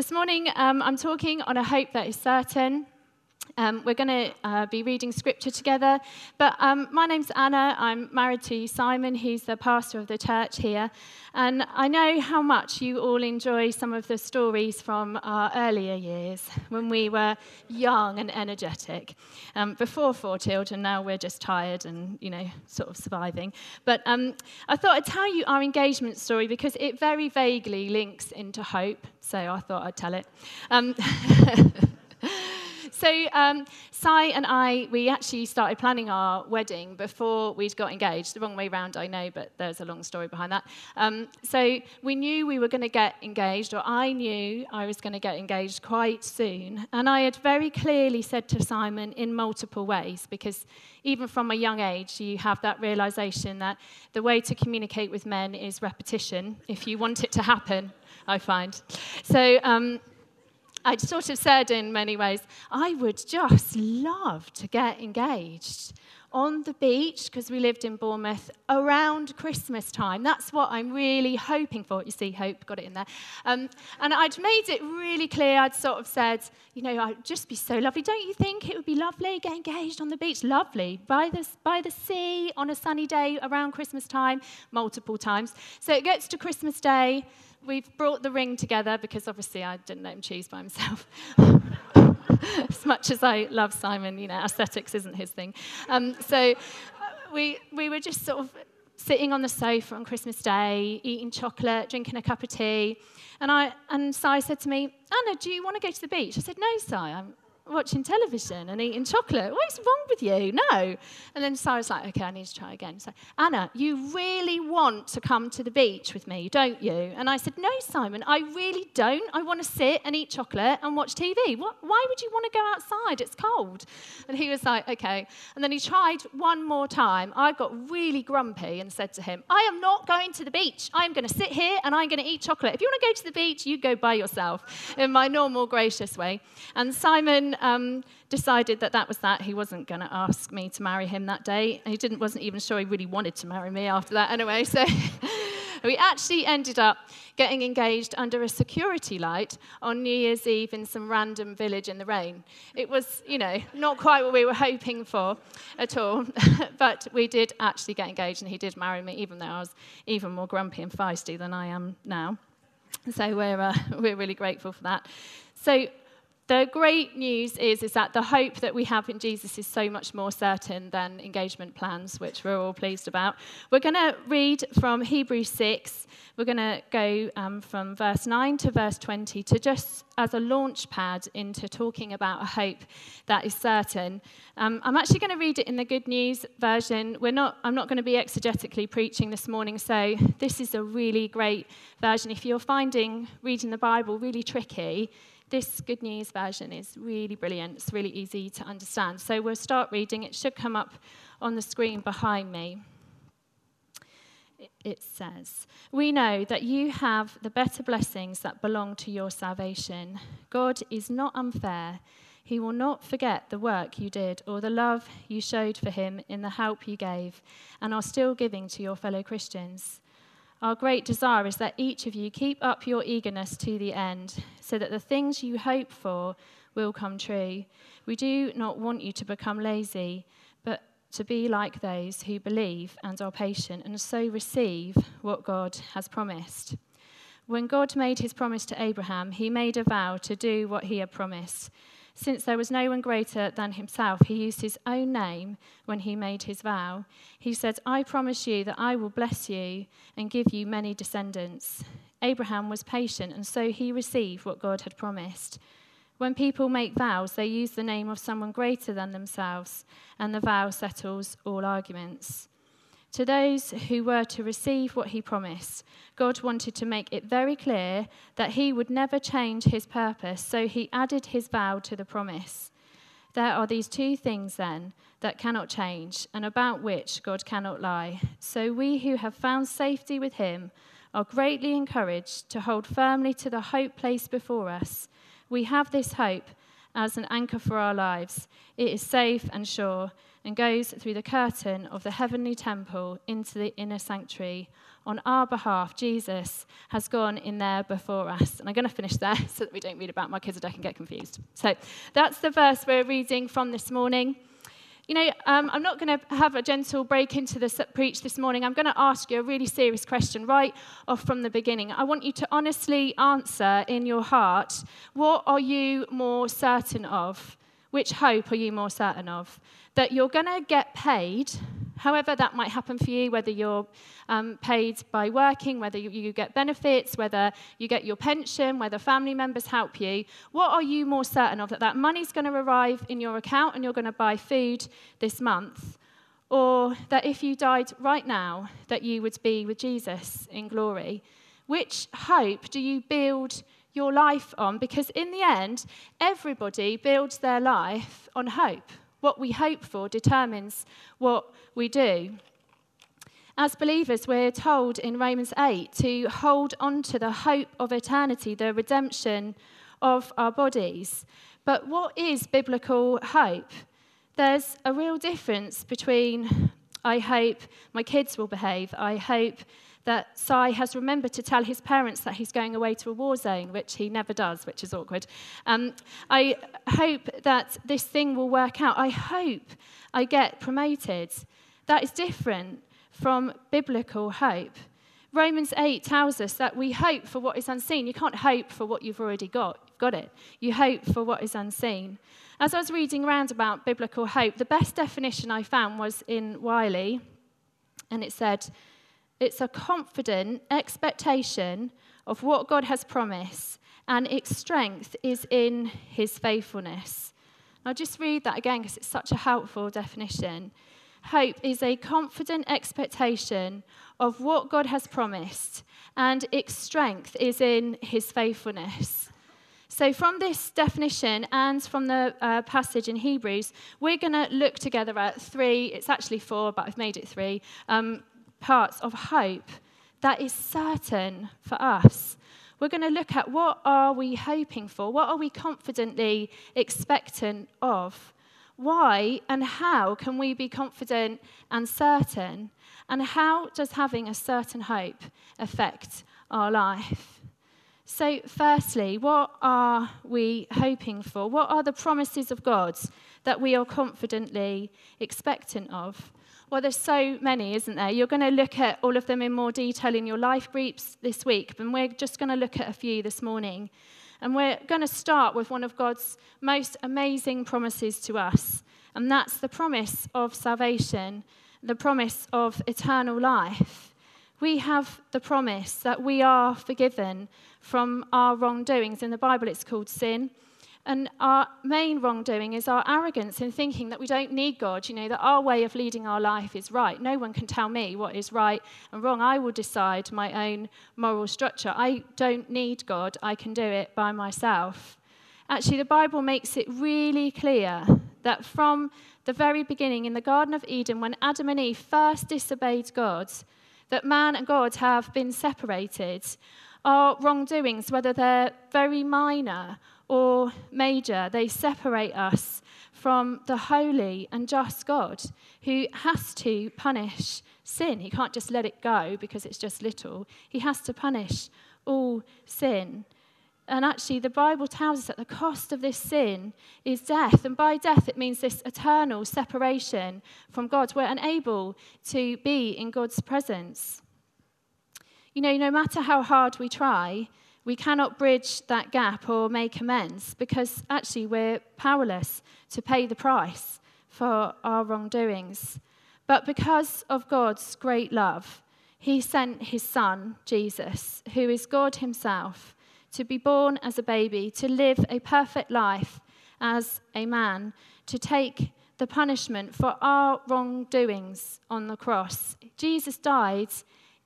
This morning, um, I'm talking on a hope that is certain. Um, we're going to uh, be reading scripture together. But um, my name's Anna. I'm married to Simon. who's the pastor of the church here. And I know how much you all enjoy some of the stories from our earlier years when we were young and energetic. Um, before four children, now we're just tired and, you know, sort of surviving. But um, I thought I'd tell you our engagement story because it very vaguely links into hope. So I thought I'd tell it. So, um, Sai and I, we actually started planning our wedding before we'd got engaged. The wrong way round, I know, but there's a long story behind that. Um, so, we knew we were going to get engaged, or I knew I was going to get engaged quite soon. And I had very clearly said to Simon in multiple ways, because even from a young age, you have that realization that the way to communicate with men is repetition if you want it to happen, I find. So, um, I'd sort of said in many ways, I would just love to get engaged on the beach, because we lived in Bournemouth, around Christmas time. That's what I'm really hoping for. You see, Hope got it in there. Um, and I'd made it really clear. I'd sort of said, you know, I'd just be so lovely. Don't you think it would be lovely? Get engaged on the beach. Lovely. By the, by the sea on a sunny day around Christmas time, multiple times. So it gets to Christmas Day we've brought the ring together because obviously I didn't let him choose by himself. as much as I love Simon, you know, aesthetics isn't his thing. Um, so we, we were just sort of sitting on the sofa on Christmas Day, eating chocolate, drinking a cup of tea. And, I, and Sai said to me, Anna, do you want to go to the beach? I said, no, Sai, I'm, watching television and eating chocolate. What's wrong with you? No. And then Sarah's like, okay, I need to try again. So, Anna, you really want to come to the beach with me, don't you? And I said, no, Simon, I really don't. I want to sit and eat chocolate and watch TV. What, why would you want to go outside? It's cold. And he was like, okay. And then he tried one more time. I got really grumpy and said to him, I am not going to the beach. I am going to sit here and I'm going to eat chocolate. If you want to go to the beach, you go by yourself in my normal, gracious way. And Simon um, decided that that was that. He wasn't going to ask me to marry him that day. He didn't, wasn't even sure he really wanted to marry me after that anyway. So we actually ended up getting engaged under a security light on New Year's Eve in some random village in the rain. It was, you know, not quite what we were hoping for at all. but we did actually get engaged, and he did marry me, even though I was even more grumpy and feisty than I am now. So we're, uh, we're really grateful for that. So the great news is, is that the hope that we have in Jesus is so much more certain than engagement plans, which we're all pleased about. We're going to read from Hebrews 6. We're going to go um, from verse 9 to verse 20 to just as a launch pad into talking about a hope that is certain. Um, I'm actually going to read it in the Good News version. We're not, I'm not going to be exegetically preaching this morning, so this is a really great version. If you're finding reading the Bible really tricky, this Good News version is really brilliant. It's really easy to understand. So we'll start reading. It should come up on the screen behind me. It says, We know that you have the better blessings that belong to your salvation. God is not unfair. He will not forget the work you did or the love you showed for him in the help you gave and are still giving to your fellow Christians. Our great desire is that each of you keep up your eagerness to the end, so that the things you hope for will come true. We do not want you to become lazy, but to be like those who believe and are patient, and so receive what God has promised. When God made his promise to Abraham, he made a vow to do what he had promised. Since there was no one greater than himself, he used his own name when he made his vow. He said, I promise you that I will bless you and give you many descendants. Abraham was patient, and so he received what God had promised. When people make vows, they use the name of someone greater than themselves, and the vow settles all arguments. To those who were to receive what he promised, God wanted to make it very clear that he would never change his purpose, so he added his vow to the promise. There are these two things, then, that cannot change, and about which God cannot lie. So we who have found safety with him are greatly encouraged to hold firmly to the hope placed before us. We have this hope as an anchor for our lives. It is safe and sure and goes through the curtain of the heavenly temple into the inner sanctuary. On our behalf, Jesus has gone in there before us. And I'm going to finish there so that we don't read about Melchizedek and I can get confused. So that's the verse we're reading from this morning. You know, um, I'm not going to have a gentle break into the preach this morning. I'm going to ask you a really serious question right off from the beginning. I want you to honestly answer in your heart what are you more certain of? Which hope are you more certain of? That you're going to get paid, however that might happen for you, whether you're um, paid by working, whether you, you get benefits, whether you get your pension, whether family members help you. What are you more certain of? That that money's going to arrive in your account and you're going to buy food this month? Or that if you died right now, that you would be with Jesus in glory? Which hope do you build your life on because, in the end, everybody builds their life on hope. What we hope for determines what we do. As believers, we're told in Romans 8 to hold on to the hope of eternity, the redemption of our bodies. But what is biblical hope? There's a real difference between I hope my kids will behave, I hope that Sai has remembered to tell his parents that he's going away to a war zone, which he never does, which is awkward. Um, I hope that this thing will work out. I hope I get promoted. That is different from biblical hope. Romans 8 tells us that we hope for what is unseen. You can't hope for what you've already got. You've got it. You hope for what is unseen. As I was reading around about biblical hope, the best definition I found was in Wiley, and it said, it's a confident expectation of what God has promised, and its strength is in his faithfulness. I'll just read that again because it's such a helpful definition. Hope is a confident expectation of what God has promised, and its strength is in his faithfulness. So, from this definition and from the uh, passage in Hebrews, we're going to look together at three, it's actually four, but I've made it three, um, parts of hope that is certain for us. We're going to look at what are we hoping for? What are we confidently expectant of? Why and how can we be confident and certain? And how does having a certain hope affect our life? So, firstly, what are we hoping for? What are the promises of God that we are confidently expectant of? Well, there's so many, isn't there? You're going to look at all of them in more detail in your life groups this week, but we're just going to look at a few this morning. And we're going to start with one of God's most amazing promises to us, and that's the promise of salvation, the promise of eternal life. We have the promise that we are forgiven from our wrongdoings. In the Bible, it's called sin. And our main wrongdoing is our arrogance in thinking that we don't need God, you know, that our way of leading our life is right. No one can tell me what is right and wrong. I will decide my own moral structure. I don't need God, I can do it by myself. Actually, the Bible makes it really clear that from the very beginning in the Garden of Eden, when Adam and Eve first disobeyed God, that man and God have been separated. Our wrongdoings, whether they're very minor or major, they separate us from the holy and just God who has to punish sin. He can't just let it go because it's just little, he has to punish all sin. And actually, the Bible tells us that the cost of this sin is death. And by death, it means this eternal separation from God. We're unable to be in God's presence. You know, no matter how hard we try, we cannot bridge that gap or make amends because actually we're powerless to pay the price for our wrongdoings. But because of God's great love, he sent his son, Jesus, who is God himself, to be born as a baby, to live a perfect life as a man, to take the punishment for our wrongdoings on the cross. Jesus died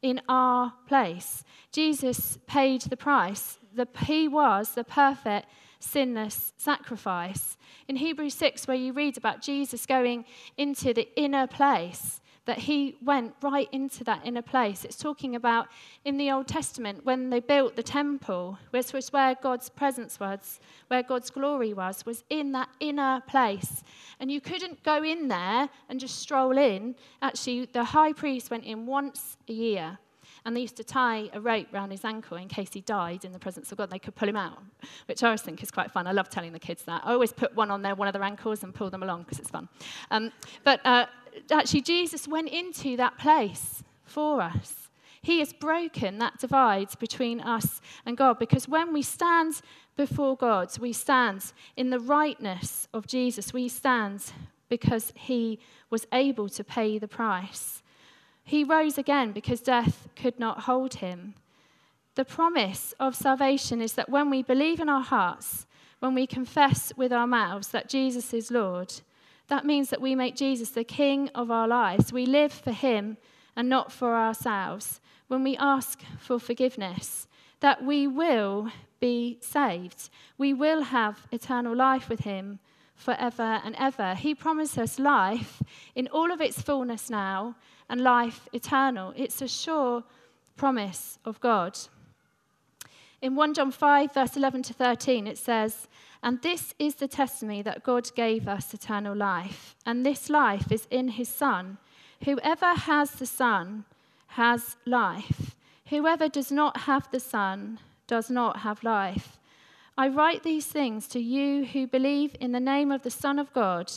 in our place. Jesus paid the price. The, he was the perfect, sinless sacrifice. In Hebrews 6, where you read about Jesus going into the inner place, that he went right into that inner place. It's talking about in the Old Testament when they built the temple, which was where God's presence was, where God's glory was, was in that inner place. And you couldn't go in there and just stroll in. Actually, the high priest went in once a year. And they used to tie a rope around his ankle in case he died in the presence of God. They could pull him out, which I always think is quite fun. I love telling the kids that. I always put one on their one of their ankles and pull them along because it's fun. Um, but uh, actually, Jesus went into that place for us. He has broken that divide between us and God because when we stand before God, we stand in the rightness of Jesus. We stand because he was able to pay the price. He rose again because death could not hold him. The promise of salvation is that when we believe in our hearts, when we confess with our mouths that Jesus is Lord, that means that we make Jesus the King of our lives. We live for Him and not for ourselves. When we ask for forgiveness, that we will be saved. We will have eternal life with Him forever and ever. He promised us life in all of its fullness now and life eternal. It's a sure promise of God. In 1 John 5, verse 11 to 13, it says, and this is the testimony that God gave us eternal life. And this life is in his Son. Whoever has the Son has life. Whoever does not have the Son does not have life. I write these things to you who believe in the name of the Son of God,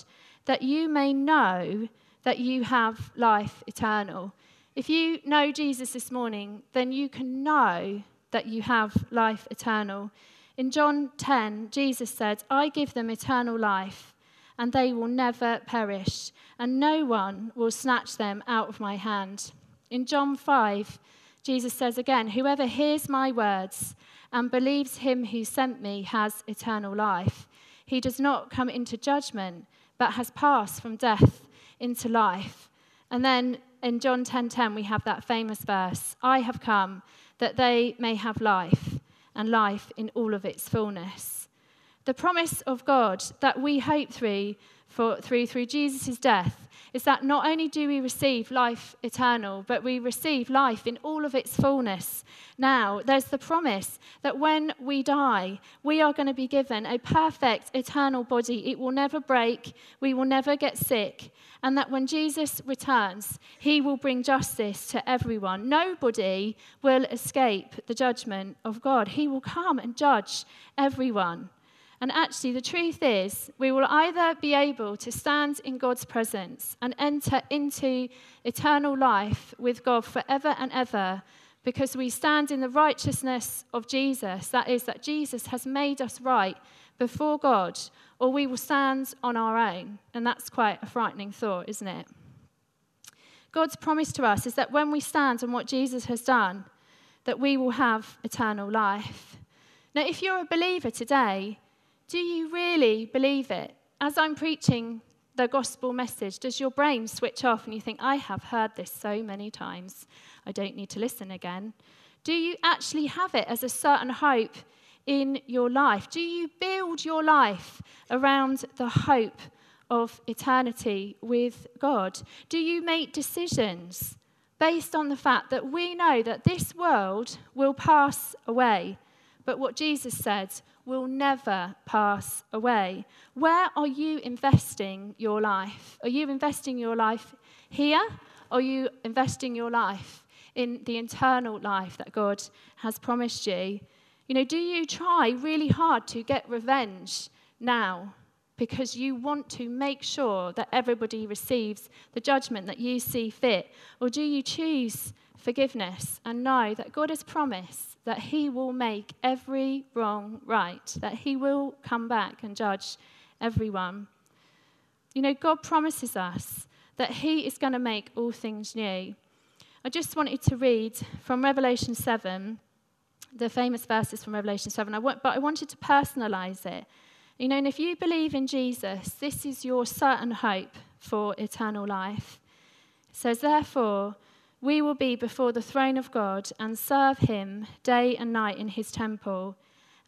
that you may know that you have life eternal. If you know Jesus this morning, then you can know that you have life eternal. In John 10, Jesus said, I give them eternal life, and they will never perish, and no one will snatch them out of my hand. In John 5, Jesus says again, Whoever hears my words and believes him who sent me has eternal life. He does not come into judgment, but has passed from death into life. And then in John 10:10 10, 10, we have that famous verse, I have come that they may have life and life in all of its fullness. The promise of God that we hope through, for, through, through Jesus' death is that not only do we receive life eternal, but we receive life in all of its fullness. Now, there's the promise that when we die, we are going to be given a perfect eternal body. It will never break, we will never get sick, and that when Jesus returns, he will bring justice to everyone. Nobody will escape the judgment of God. He will come and judge everyone. And actually, the truth is, we will either be able to stand in God's presence and enter into eternal life with God forever and ever because we stand in the righteousness of Jesus, that is, that Jesus has made us right before God, or we will stand on our own. And that's quite a frightening thought, isn't it? God's promise to us is that when we stand on what Jesus has done, that we will have eternal life. Now, if you're a believer today, do you really believe it? As I'm preaching the gospel message, does your brain switch off and you think, I have heard this so many times, I don't need to listen again? Do you actually have it as a certain hope in your life? Do you build your life around the hope of eternity with God? Do you make decisions based on the fact that we know that this world will pass away, but what Jesus said will never pass away. Where are you investing your life? Are you investing your life here? Or are you investing your life in the internal life that God has promised you? You know, do you try really hard to get revenge now because you want to make sure that everybody receives the judgment that you see fit? Or do you choose forgiveness and know that God has promised that he will make every wrong right, that he will come back and judge everyone. You know, God promises us that he is going to make all things new. I just wanted to read from Revelation 7, the famous verses from Revelation 7, I want, but I wanted to personalize it. You know, and if you believe in Jesus, this is your certain hope for eternal life. It says, Therefore, we will be before the throne of God and serve him day and night in his temple.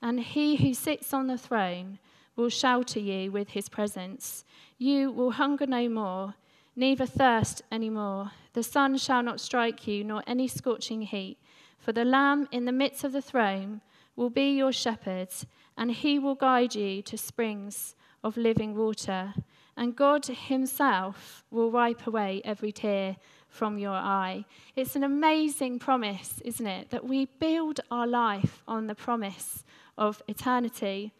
And he who sits on the throne will shelter you with his presence. You will hunger no more. neither thirst any more. The sun shall not strike you, nor any scorching heat. For the Lamb in the midst of the throne will be your shepherd, and he will guide you to springs of living water. And God himself will wipe away every tear from your eye. It's an amazing promise, isn't it? That we build our life on the promise of eternity.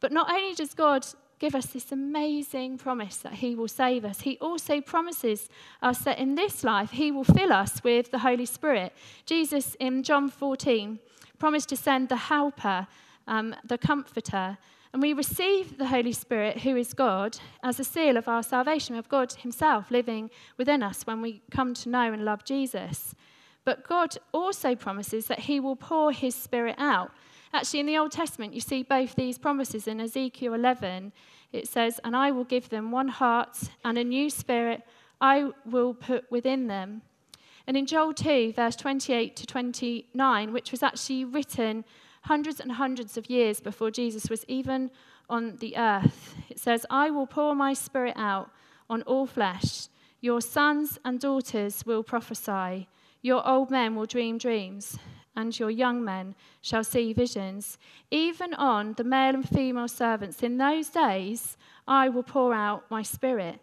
But not only does God give us this amazing promise that He will save us, He also promises us that in this life He will fill us with the Holy Spirit. Jesus in John 14 promised to send the Helper, um, the Comforter. And we receive the Holy Spirit, who is God, as a seal of our salvation, of God Himself living within us when we come to know and love Jesus. But God also promises that He will pour His Spirit out Actually, in the Old Testament, you see both these promises. In Ezekiel 11, it says, And I will give them one heart and a new spirit I will put within them. And in Joel 2, verse 28 to 29, which was actually written hundreds and hundreds of years before Jesus was even on the earth, it says, I will pour my spirit out on all flesh. Your sons and daughters will prophesy. Your old men will dream dreams and your young men shall see visions. Even on the male and female servants in those days, I will pour out my spirit.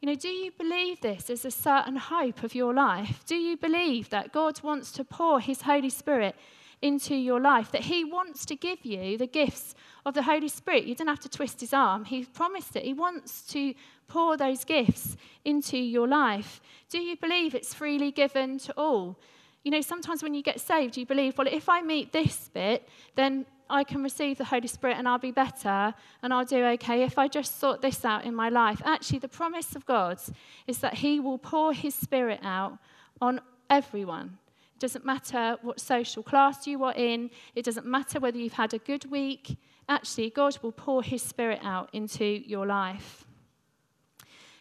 You know, do you believe this as a certain hope of your life? Do you believe that God wants to pour his Holy Spirit into your life? That he wants to give you the gifts of the Holy Spirit? You don't have to twist his arm. He promised it. He wants to pour those gifts into your life. Do you believe it's freely given to all? You know, sometimes when you get saved, you believe, well, if I meet this bit, then I can receive the Holy Spirit and I'll be better and I'll do okay if I just sort this out in my life. Actually, the promise of God is that He will pour His Spirit out on everyone. It doesn't matter what social class you are in, it doesn't matter whether you've had a good week. Actually, God will pour His Spirit out into your life.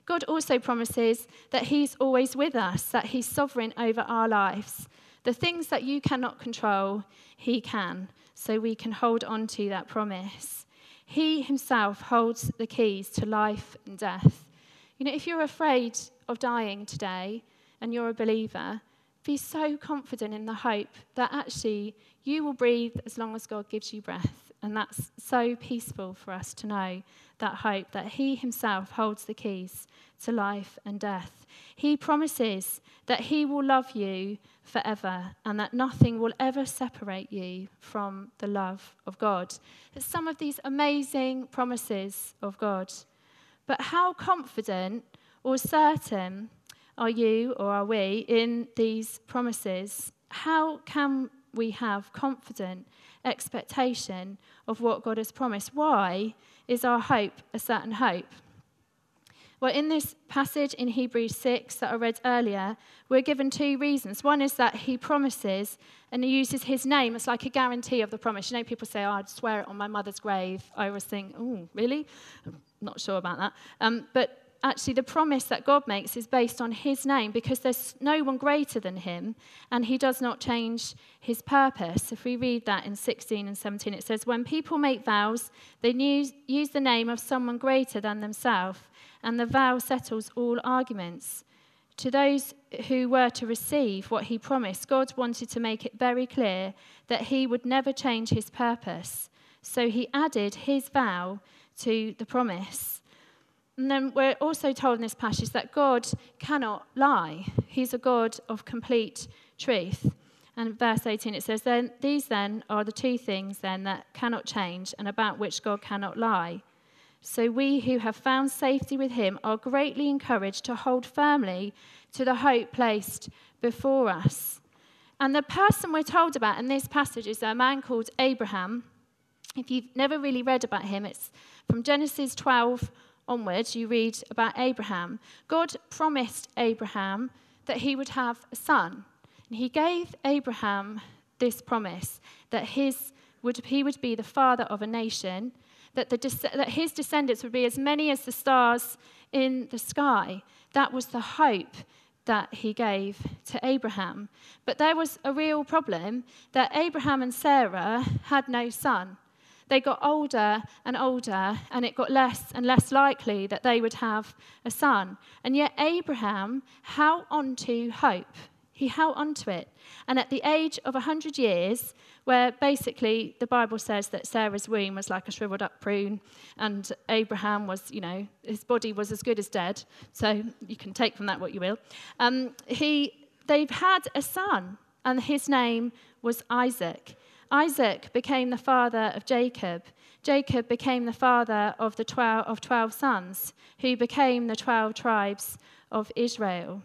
God also promises that He's always with us, that He's sovereign over our lives. The things that you cannot control, He can, so we can hold on to that promise. He Himself holds the keys to life and death. You know, if you're afraid of dying today and you're a believer, be so confident in the hope that actually you will breathe as long as God gives you breath. And that's so peaceful for us to know that hope that He Himself holds the keys to life and death. He promises that He will love you forever and that nothing will ever separate you from the love of God. It's some of these amazing promises of God. But how confident or certain are you or are we in these promises? How can we have confident expectation of what God has promised? Why is our hope a certain hope? Well, in this passage in Hebrews 6 that I read earlier, we're given two reasons. One is that he promises and he uses his name as like a guarantee of the promise. You know, people say, oh, I'd swear it on my mother's grave. I always think, oh, really? I'm not sure about that. Um, but actually the promise that God makes is based on his name because there's no one greater than him and he does not change his purpose. If we read that in 16 and 17, it says, When people make vows, they use, the name of someone greater than themselves, and the vow settles all arguments. To those who were to receive what he promised, God wanted to make it very clear that he would never change his purpose. So he added his vow to the promise. And then we're also told in this passage that God cannot lie. He's a God of complete truth. And verse 18 it says, then, These then are the two things then that cannot change and about which God cannot lie. So we who have found safety with him are greatly encouraged to hold firmly to the hope placed before us. And the person we're told about in this passage is a man called Abraham. If you've never really read about him, it's from Genesis 12 onwards, you read about Abraham. God promised Abraham that he would have a son. And he gave Abraham this promise that his would, he would be the father of a nation, that, the, that his descendants would be as many as the stars in the sky. That was the hope that he gave to Abraham. But there was a real problem that Abraham and Sarah had no son. They got older and older, and it got less and less likely that they would have a son. And yet, Abraham held on to hope. He held on to it. And at the age of 100 years, where basically the Bible says that Sarah's womb was like a shriveled up prune, and Abraham was, you know, his body was as good as dead. So you can take from that what you will. Um, he, they've had a son, and his name was Isaac. Isaac became the father of Jacob. Jacob became the father of the 12, of 12 sons, who became the 12 tribes of Israel.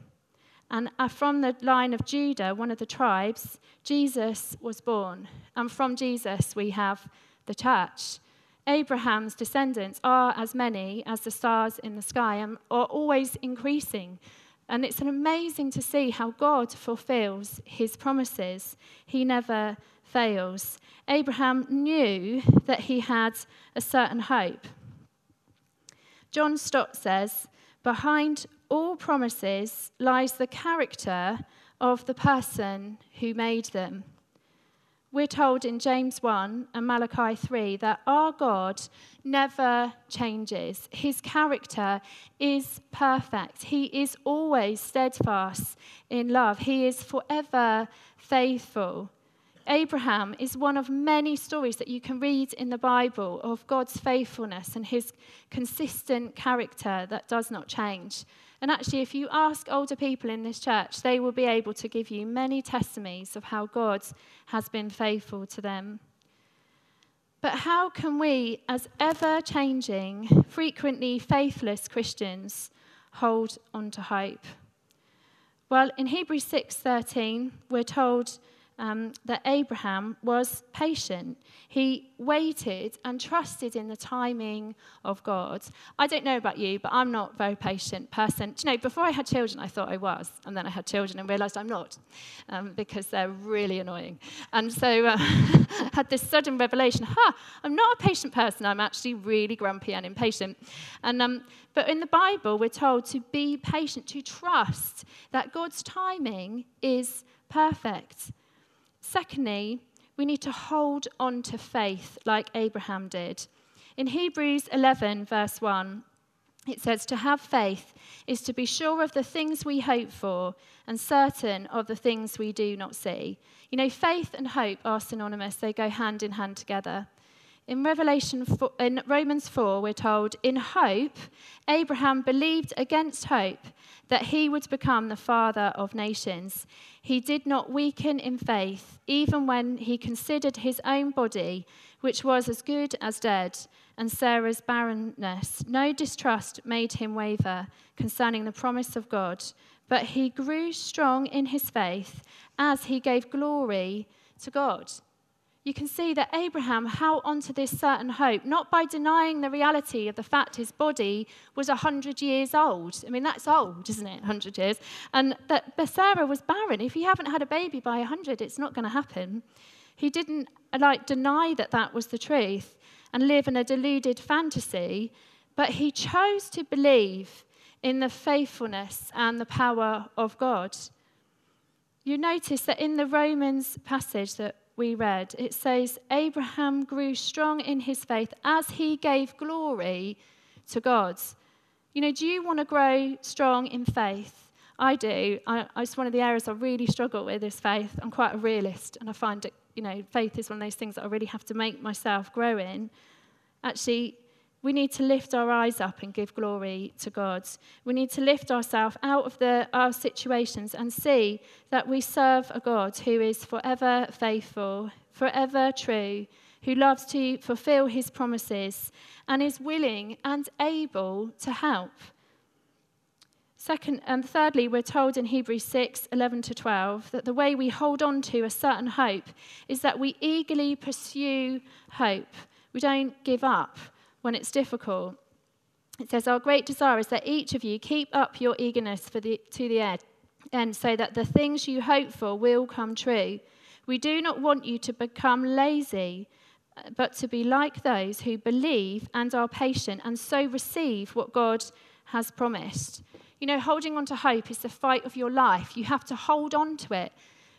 And uh, from the line of Judah, one of the tribes, Jesus was born. And from Jesus, we have the church. Abraham's descendants are as many as the stars in the sky and are always increasing. And it's amazing to see how God fulfills his promises. He never fails. Abraham knew that he had a certain hope. John Stott says, Behind all promises lies the character of the person who made them. We're told in James 1 and Malachi 3 that our God never changes. His character is perfect. He is always steadfast in love. He is forever faithful. Abraham is one of many stories that you can read in the Bible of God's faithfulness and his consistent character that does not change. And actually, if you ask older people in this church, they will be able to give you many testimonies of how God has been faithful to them. But how can we, as ever changing, frequently faithless Christians, hold on to hope? Well, in Hebrews 6:13, we're told um, that Abraham was patient. He waited and trusted in the timing of God. I don't know about you, but I'm not a very patient person. Do you know, before I had children, I thought I was, and then I had children and realized I'm not um, because they're really annoying. And so uh, I had this sudden revelation ha, I'm not a patient person. I'm actually really grumpy and impatient. And, um, but in the Bible, we're told to be patient, to trust that God's timing is perfect. Secondly, we need to hold on to faith like Abraham did. In Hebrews 11, verse 1, it says, To have faith is to be sure of the things we hope for and certain of the things we do not see. You know, faith and hope are synonymous, they go hand in hand together. In Revelation 4, in Romans 4, we're told, in hope, Abraham believed against hope that he would become the father of nations. He did not weaken in faith, even when he considered his own body, which was as good as dead, and Sarah's barrenness. No distrust made him waver concerning the promise of God, but he grew strong in his faith as he gave glory to God you can see that Abraham held onto this certain hope, not by denying the reality of the fact his body was 100 years old. I mean, that's old, isn't it? 100 years. And that Sarah was barren. If you haven't had a baby by 100, it's not going to happen. He didn't like deny that that was the truth and live in a deluded fantasy, but he chose to believe in the faithfulness and the power of God. You notice that in the Romans passage that we read, it says, Abraham grew strong in his faith as he gave glory to God. You know, do you want to grow strong in faith? I do. I, it's one of the areas I really struggle with is faith. I'm quite a realist, and I find that, you know, faith is one of those things that I really have to make myself grow in. Actually, we need to lift our eyes up and give glory to God. We need to lift ourselves out of the, our situations and see that we serve a God who is forever faithful, forever true, who loves to fulfill his promises and is willing and able to help. Second and thirdly, we're told in Hebrews 6 11 to 12 that the way we hold on to a certain hope is that we eagerly pursue hope. We don't give up when it's difficult. It says, Our great desire is that each of you keep up your eagerness for the, to the end, and so that the things you hope for will come true. We do not want you to become lazy, but to be like those who believe and are patient, and so receive what God has promised. You know, holding on to hope is the fight of your life. You have to hold on to it.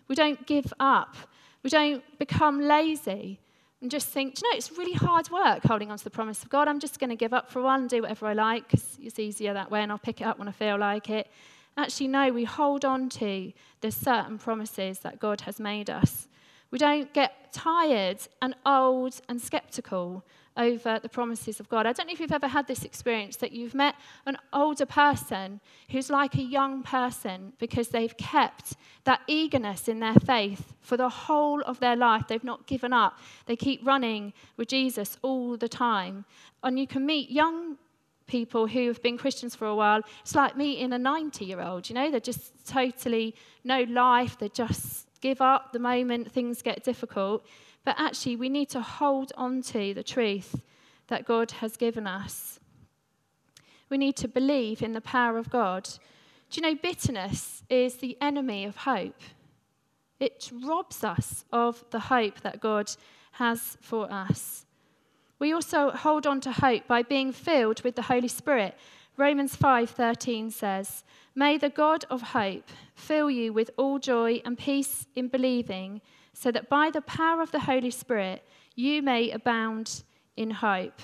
We don't give up, we don't become lazy and just think, you know, it's really hard work holding on to the promise of God. I'm just going to give up for a while and do whatever I like because it's easier that way and I'll pick it up when I feel like it. Actually, no, we hold on to the certain promises that God has made us. We don't get tired and old and skeptical over the promises of God. I don't know if you've ever had this experience that you've met an older person who's like a young person because they've kept that eagerness in their faith for the whole of their life. They've not given up, they keep running with Jesus all the time. And you can meet young people who have been Christians for a while. It's like meeting a 90 year old, you know, they're just totally no life, they just give up the moment things get difficult. But actually, we need to hold on to the truth that God has given us. We need to believe in the power of God. Do you know, bitterness is the enemy of hope? It robs us of the hope that God has for us. We also hold on to hope by being filled with the Holy Spirit. Romans 5:13 says, "May the God of hope fill you with all joy and peace in believing, so that by the power of the Holy Spirit you may abound in hope.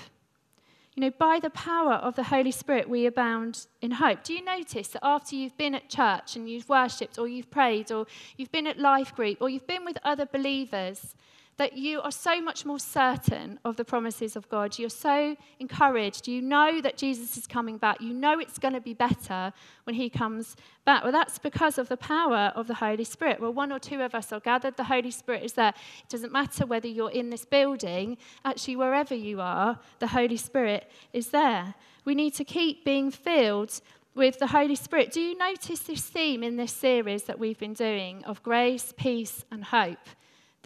You know, by the power of the Holy Spirit, we abound in hope. Do you notice that after you've been at church and you've worshipped, or you've prayed, or you've been at life group, or you've been with other believers, that you are so much more certain of the promises of God. You're so encouraged. You know that Jesus is coming back. You know it's going to be better when he comes back. Well, that's because of the power of the Holy Spirit. Well, one or two of us are gathered, the Holy Spirit is there. It doesn't matter whether you're in this building, actually, wherever you are, the Holy Spirit is there. We need to keep being filled with the Holy Spirit. Do you notice this theme in this series that we've been doing of grace, peace, and hope?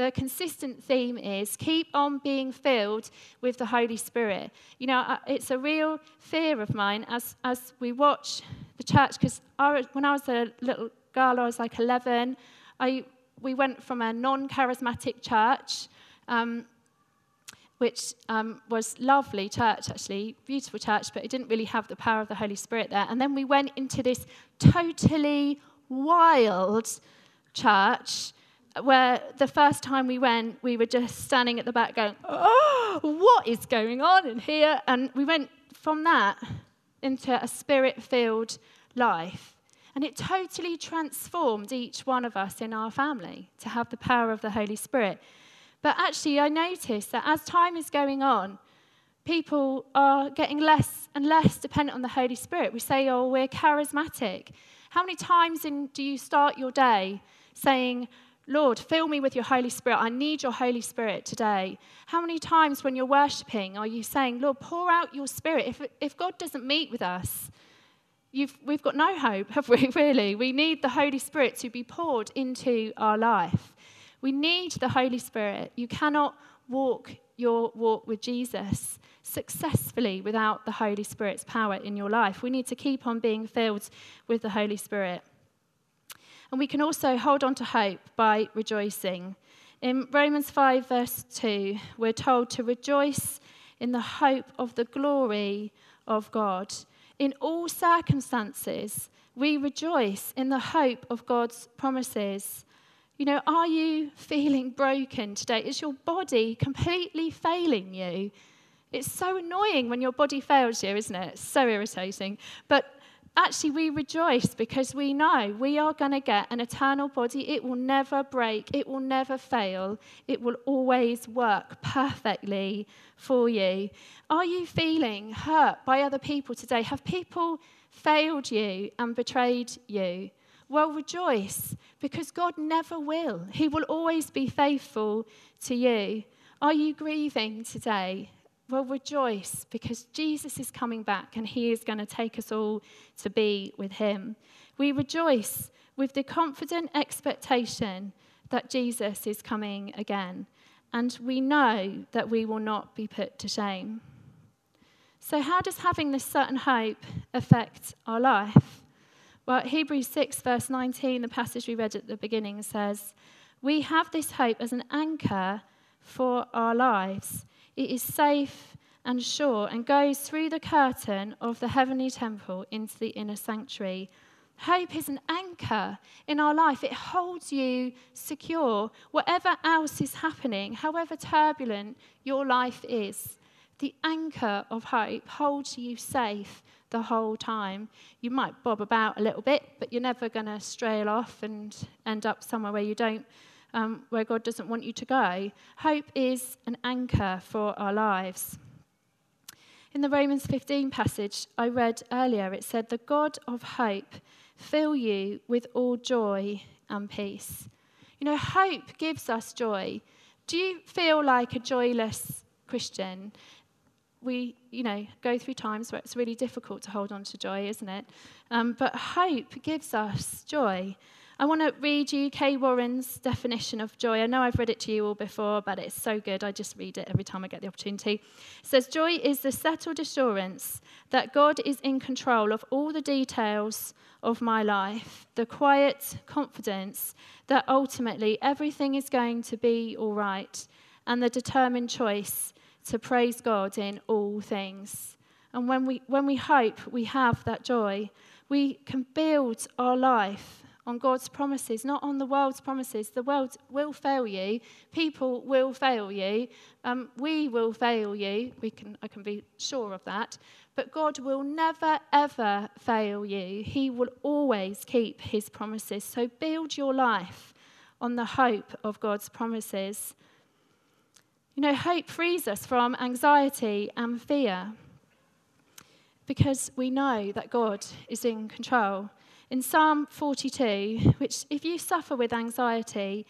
The consistent theme is keep on being filled with the Holy Spirit. You know, it's a real fear of mine as, as we watch the church, because when I was a little girl, I was like 11, I, we went from a non charismatic church. Um, which um, was lovely church, actually, beautiful church, but it didn't really have the power of the Holy Spirit there. And then we went into this totally wild church where the first time we went, we were just standing at the back going, Oh, what is going on in here? And we went from that into a spirit filled life. And it totally transformed each one of us in our family to have the power of the Holy Spirit. But actually, I noticed that as time is going on, people are getting less and less dependent on the Holy Spirit. We say, oh, we're charismatic. How many times in, do you start your day saying, Lord, fill me with your Holy Spirit. I need your Holy Spirit today. How many times when you're worshiping are you saying, Lord, pour out your Spirit? If, if God doesn't meet with us, we've got no hope, have we, really? We need the Holy Spirit to be poured into our life. We need the Holy Spirit. You cannot walk your walk with Jesus successfully without the Holy Spirit's power in your life. We need to keep on being filled with the Holy Spirit. And we can also hold on to hope by rejoicing. In Romans 5, verse 2, we're told to rejoice in the hope of the glory of God. In all circumstances, we rejoice in the hope of God's promises. You know, are you feeling broken today? Is your body completely failing you? It's so annoying when your body fails you, isn't it? It's so irritating. But actually, we rejoice because we know we are going to get an eternal body. It will never break, it will never fail, it will always work perfectly for you. Are you feeling hurt by other people today? Have people failed you and betrayed you? Well, rejoice because God never will. He will always be faithful to you. Are you grieving today? Well, rejoice because Jesus is coming back and he is going to take us all to be with him. We rejoice with the confident expectation that Jesus is coming again, and we know that we will not be put to shame. So, how does having this certain hope affect our life? Well, Hebrews 6, verse 19, the passage we read at the beginning says, We have this hope as an anchor for our lives it is safe and sure and goes through the curtain of the heavenly temple into the inner sanctuary. Hope is an anchor in our life. It holds you secure. Whatever else is happening, however turbulent your life is, the anchor of hope holds you safe the whole time. You might bob about a little bit, but you're never going to strail off and end up somewhere where you don't, um, where God doesn't want you to go. Hope is an anchor for our lives. In the Romans 15 passage I read earlier, it said, The God of hope fill you with all joy and peace. You know, hope gives us joy. Do you feel like a joyless Christian? we, you know, go through times where it's really difficult to hold on to joy, isn't it? Um, but hope gives us joy. I want to read you Kay Warren's definition of joy. I know I've read it to you all before, but it's so good. I just read it every time I get the opportunity. It says, Joy is the settled assurance that God is in control of all the details of my life, the quiet confidence that ultimately everything is going to be all right, and the determined choice to praise God in all things. And when we, when we hope we have that joy, we can build our life on God's promises, not on the world's promises. The world will fail you. People will fail you. Um, we will fail you. We can, I can be sure of that. But God will never, ever fail you. He will always keep his promises. So build your life on the hope of God's promises. You know, hope frees us from anxiety and fear because we know that God is in control. In Psalm 42, which, if you suffer with anxiety,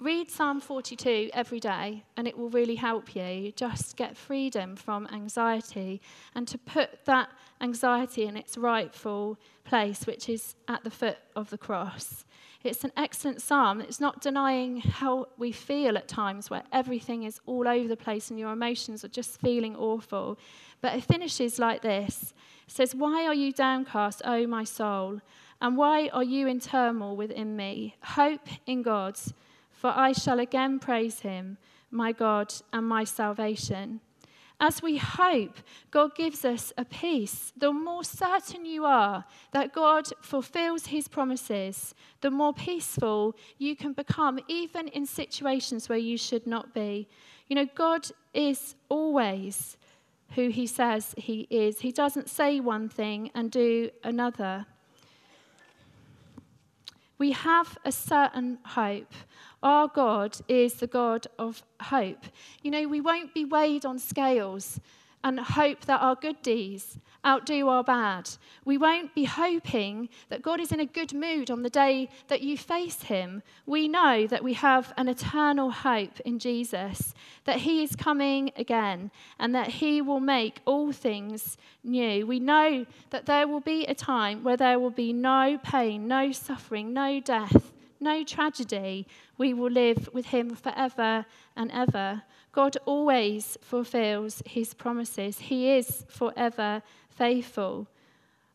read Psalm 42 every day and it will really help you just get freedom from anxiety and to put that anxiety in its rightful place, which is at the foot of the cross. It's an excellent psalm. It's not denying how we feel at times where everything is all over the place and your emotions are just feeling awful. But it finishes like this It says, Why are you downcast, O my soul? And why are you in turmoil within me? Hope in God, for I shall again praise him, my God and my salvation. As we hope, God gives us a peace. The more certain you are that God fulfills his promises, the more peaceful you can become, even in situations where you should not be. You know, God is always who he says he is, he doesn't say one thing and do another. We have a certain hope. Our God is the God of hope. You know, we won't be weighed on scales and hope that our good deeds outdo our bad. We won't be hoping that God is in a good mood on the day that you face Him. We know that we have an eternal hope in Jesus, that He is coming again, and that He will make all things new. We know that there will be a time where there will be no pain, no suffering, no death no tragedy. We will live with him forever and ever. God always fulfills his promises, he is forever faithful.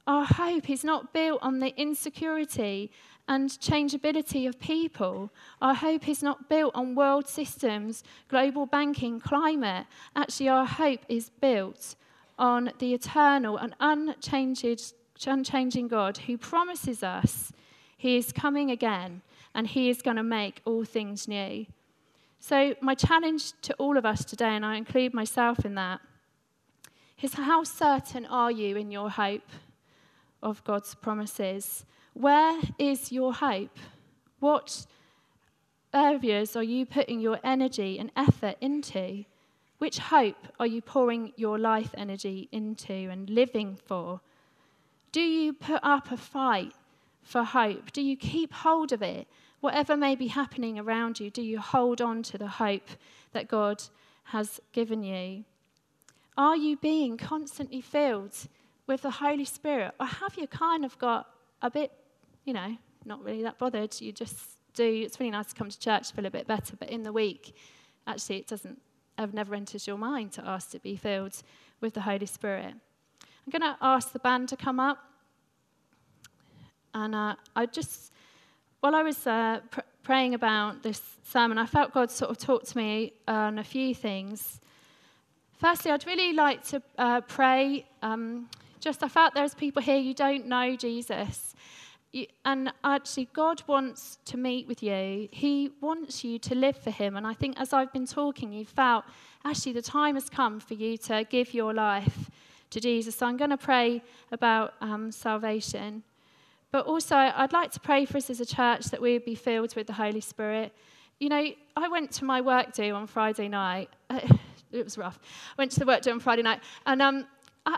Our hope is not built on the insecurity and changeability of people. Our hope is not built on world systems, global banking, climate. Actually, our hope is built on the eternal and unchanging God who promises us he is coming again and He is going to make all things new. So, my challenge to all of us today, and I include myself in that, is how certain are you in your hope of God's promises? Where is your hope? What areas are you putting your energy and effort into? Which hope are you pouring your life energy into and living for? Do you put up a fight for hope? Do you keep hold of it? Whatever may be happening around you, do you hold on to the hope that God has given you? Are you being constantly filled with the Holy Spirit? Or have you kind of got a bit, you know, not really that bothered? You just do. It's really nice to come to church, feel a bit better, but in the week, actually, it doesn't, it never enters your mind to ask to be filled with the Holy Spirit. I'm going to ask the band to come up. And uh, I just, while I was uh, pr- praying about this sermon, I felt God sort of talk to me on a few things. Firstly, I'd really like to uh, pray um, Just I felt there's people here you don't know Jesus. You, and actually, God wants to meet with you. He wants you to live for Him. And I think as I've been talking, you felt actually the time has come for you to give your life to Jesus. So I'm going to pray about um, salvation. But also, I'd like to pray for us as a church that we would be filled with the Holy Spirit. You know, I went to my work do on Friday night. it was rough. I went to the work on Friday night, and um, I,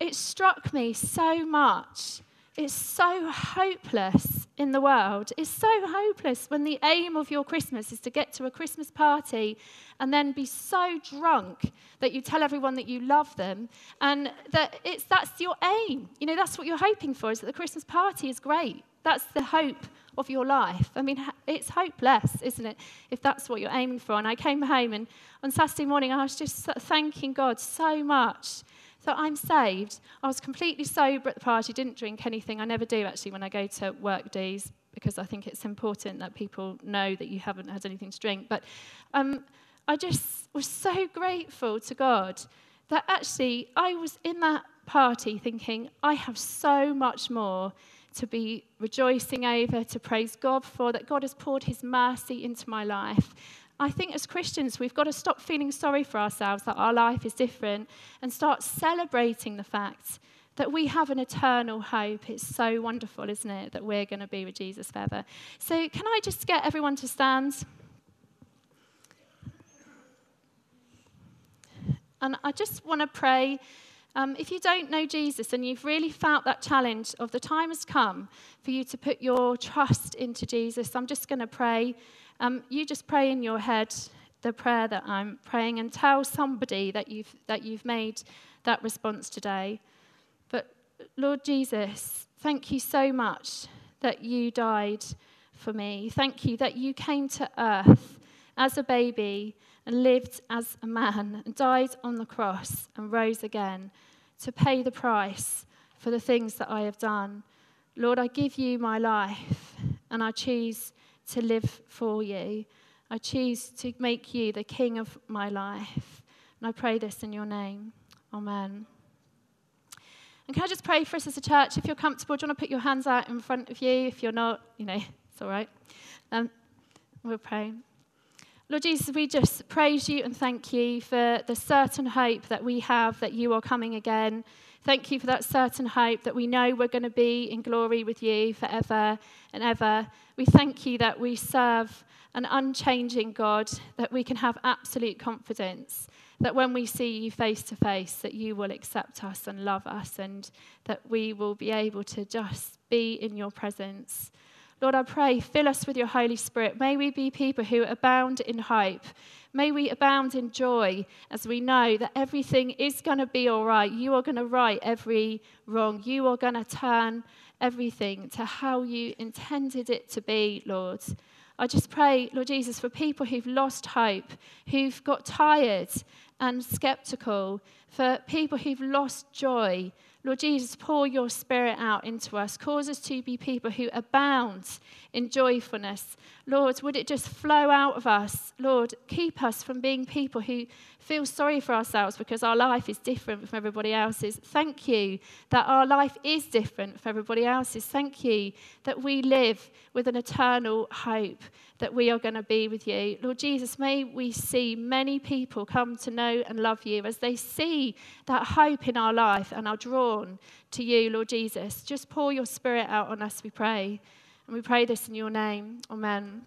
it struck me so much it's so hopeless in the world. It's so hopeless when the aim of your Christmas is to get to a Christmas party and then be so drunk that you tell everyone that you love them and that it's that's your aim. You know, that's what you're hoping for is that the Christmas party is great. That's the hope of your life. I mean, it's hopeless, isn't it, if that's what you're aiming for? And I came home and on Saturday morning I was just thanking God so much that I'm saved. I was completely sober at the party, didn't drink anything. I never do actually when I go to work days because I think it's important that people know that you haven't had anything to drink. But um, I just was so grateful to God that actually I was in that party thinking, I have so much more to be rejoicing over, to praise God for, that God has poured his mercy into my life. I think as Christians, we've got to stop feeling sorry for ourselves that our life is different and start celebrating the fact that we have an eternal hope. It's so wonderful, isn't it, that we're going to be with Jesus forever. So, can I just get everyone to stand? And I just want to pray. Um, if you don't know Jesus and you've really felt that challenge of the time has come for you to put your trust into Jesus, I'm just going to pray um, you just pray in your head the prayer that I'm praying and tell somebody that you've, that you've made that response today. But Lord Jesus, thank you so much that you died for me. Thank you that you came to earth as a baby and lived as a man and died on the cross and rose again to pay the price for the things that I have done. Lord, I give you my life and I choose to live for you. I choose to make you the king of my life. And I pray this in your name. Amen. And can I just pray for us as a church? If you're comfortable, do you want to put your hands out in front of you? If you're not, you know, it's all right. Um, we'll pray. Lord Jesus, we just praise you and thank you for the certain hope that we have that you are coming again. Thank you for that certain hope that we know we're going to be in glory with you forever and ever. We thank you that we serve an unchanging God, that we can have absolute confidence that when we see you face to face, that you will accept us and love us, and that we will be able to just be in your presence. Lord, I pray, fill us with your Holy Spirit. May we be people who abound in hope. May we abound in joy as we know that everything is going to be all right. You are going to right every wrong. You are going to turn everything to how you intended it to be, Lord. I just pray, Lord Jesus, for people who've lost hope, who've got tired and skeptical, for people who've lost joy, Lord Jesus, pour your spirit out into us. Cause us to be people who abound in joyfulness. Lord, would it just flow out of us? Lord, keep us from being people who feel sorry for ourselves because our life is different from everybody else's. Thank you that our life is different from everybody else's. Thank you that we live with an eternal hope that we are going to be with you. Lord Jesus, may we see many people come to know and love you as they see that hope in our life and are drawn to you, Lord Jesus. Just pour your spirit out on us, we pray. And we pray this in your name. Amen.